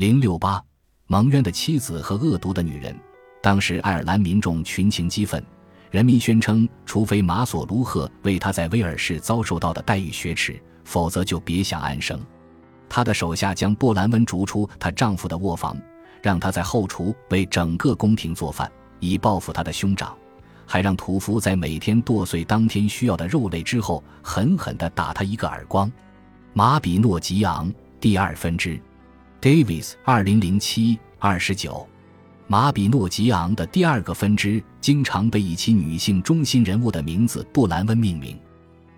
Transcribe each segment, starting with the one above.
零六八，蒙冤的妻子和恶毒的女人。当时爱尔兰民众群情激愤，人民宣称，除非马索卢赫为他在威尔士遭受到的待遇雪耻，否则就别想安生。他的手下将布兰温逐出她丈夫的卧房，让他在后厨为整个宫廷做饭，以报复他的兄长。还让屠夫在每天剁碎当天需要的肉类之后，狠狠地打他一个耳光。马比诺吉昂第二分支，Davis 二零零七二十九。马比诺吉昂的第二个分支经常被以其女性中心人物的名字布兰温命名。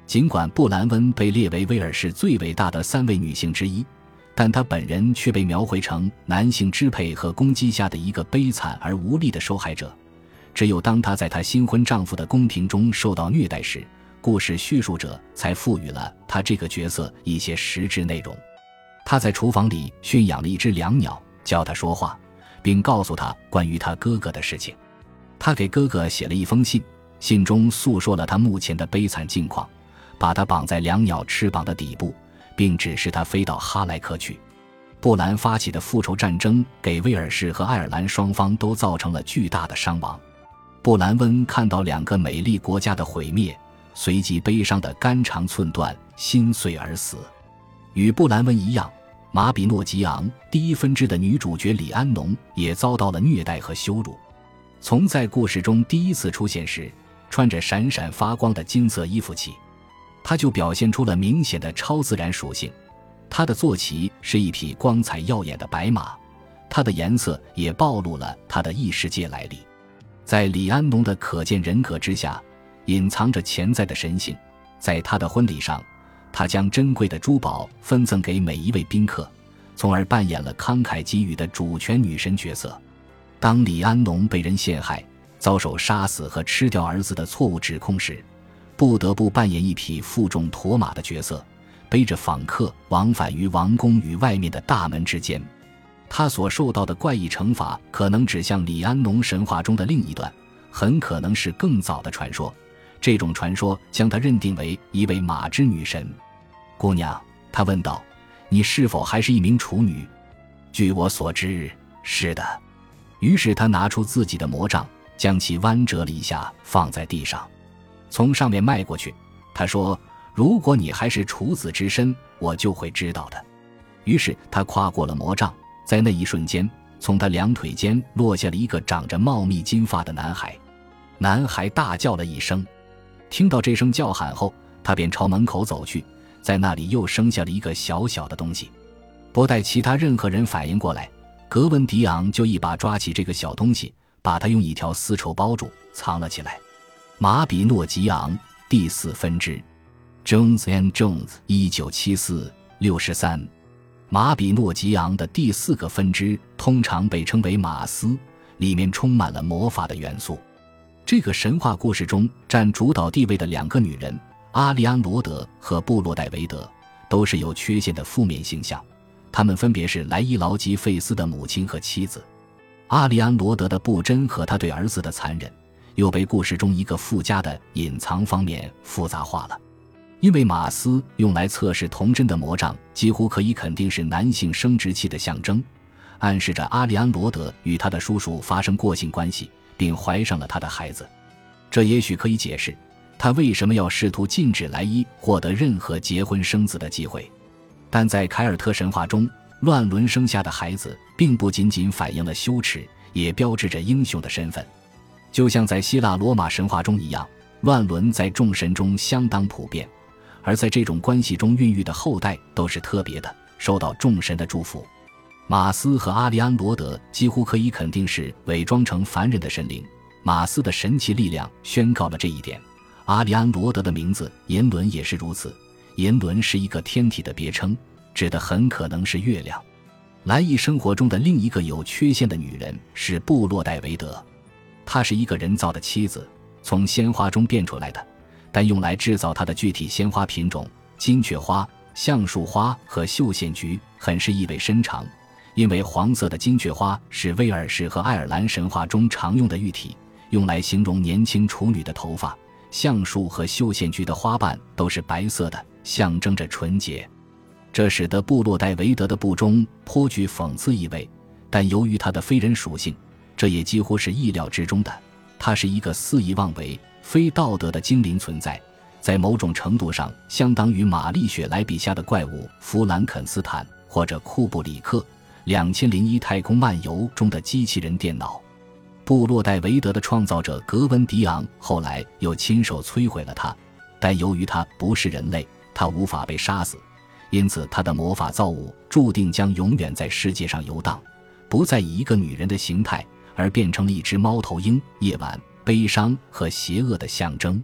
尽管布兰温被列为威尔士最伟大的三位女性之一，但她本人却被描绘成男性支配和攻击下的一个悲惨而无力的受害者。只有当她在她新婚丈夫的宫廷中受到虐待时，故事叙述者才赋予了她这个角色一些实质内容。他在厨房里驯养了一只良鸟，教它说话，并告诉他关于他哥哥的事情。他给哥哥写了一封信，信中诉说了他目前的悲惨境况，把他绑在良鸟翅膀的底部，并指示他飞到哈莱克去。布兰发起的复仇战争给威尔士和爱尔兰双方都造成了巨大的伤亡。布兰温看到两个美丽国家的毁灭，随即悲伤的肝肠寸断，心碎而死。与布兰文一样，马比诺吉昂第一分支的女主角李安农也遭到了虐待和羞辱。从在故事中第一次出现时穿着闪闪发光的金色衣服起，她就表现出了明显的超自然属性。她的坐骑是一匹光彩耀眼的白马，它的颜色也暴露了她的异世界来历。在李安农的可见人格之下，隐藏着潜在的神性。在他的婚礼上，他将珍贵的珠宝分赠给每一位宾客，从而扮演了慷慨给予的主权女神角色。当李安农被人陷害，遭受杀死和吃掉儿子的错误指控时，不得不扮演一匹负重驮马的角色，背着访客往返于王宫与外面的大门之间。他所受到的怪异惩罚，可能指向李安农神话中的另一段，很可能是更早的传说。这种传说将他认定为一位马之女神。姑娘，他问道：“你是否还是一名处女？”据我所知，是的。于是他拿出自己的魔杖，将其弯折了一下，放在地上，从上面迈过去。他说：“如果你还是处子之身，我就会知道的。”于是他跨过了魔杖。在那一瞬间，从他两腿间落下了一个长着茂密金发的男孩。男孩大叫了一声，听到这声叫喊后，他便朝门口走去，在那里又生下了一个小小的东西。不待其他任何人反应过来，格温迪昂就一把抓起这个小东西，把它用一条丝绸包住，藏了起来。马比诺吉昂第四分支，Jones and Jones，一九七四六十三。马比诺吉昂的第四个分支通常被称为马斯，里面充满了魔法的元素。这个神话故事中占主导地位的两个女人阿利安罗德和布洛戴维德，都是有缺陷的负面形象。他们分别是莱伊劳吉费斯的母亲和妻子。阿利安罗德的不贞和他对儿子的残忍，又被故事中一个附加的隐藏方面复杂化了。因为马斯用来测试童真的魔杖，几乎可以肯定是男性生殖器的象征，暗示着阿里安罗德与他的叔叔发生过性关系，并怀上了他的孩子。这也许可以解释他为什么要试图禁止莱伊获得任何结婚生子的机会。但在凯尔特神话中，乱伦生下的孩子并不仅仅反映了羞耻，也标志着英雄的身份。就像在希腊罗马神话中一样，乱伦在众神中相当普遍。而在这种关系中孕育的后代都是特别的，受到众神的祝福。马斯和阿利安罗德几乎可以肯定是伪装成凡人的神灵。马斯的神奇力量宣告了这一点。阿里安罗德的名字银轮也是如此。银轮是一个天体的别称，指的很可能是月亮。来意生活中的另一个有缺陷的女人是布洛戴维德，她是一个人造的妻子，从鲜花中变出来的。但用来制造它的具体鲜花品种——金雀花、橡树花和绣线菊，很是意味深长。因为黄色的金雀花是威尔士和爱尔兰神话中常用的玉体，用来形容年轻处女的头发；橡树和绣线菊的花瓣都是白色的，象征着纯洁。这使得布洛戴维德的布中颇具讽刺意味。但由于他的非人属性，这也几乎是意料之中的。他是一个肆意妄为、非道德的精灵存在，在某种程度上相当于玛丽雪莱笔下的怪物弗兰肯斯坦或者库布里克《两千零一太空漫游》中的机器人电脑。布洛戴维德的创造者格温迪昂后来又亲手摧毁了他，但由于他不是人类，他无法被杀死，因此他的魔法造物注定将永远在世界上游荡。不再以一个女人的形态，而变成了一只猫头鹰。夜晚、悲伤和邪恶的象征。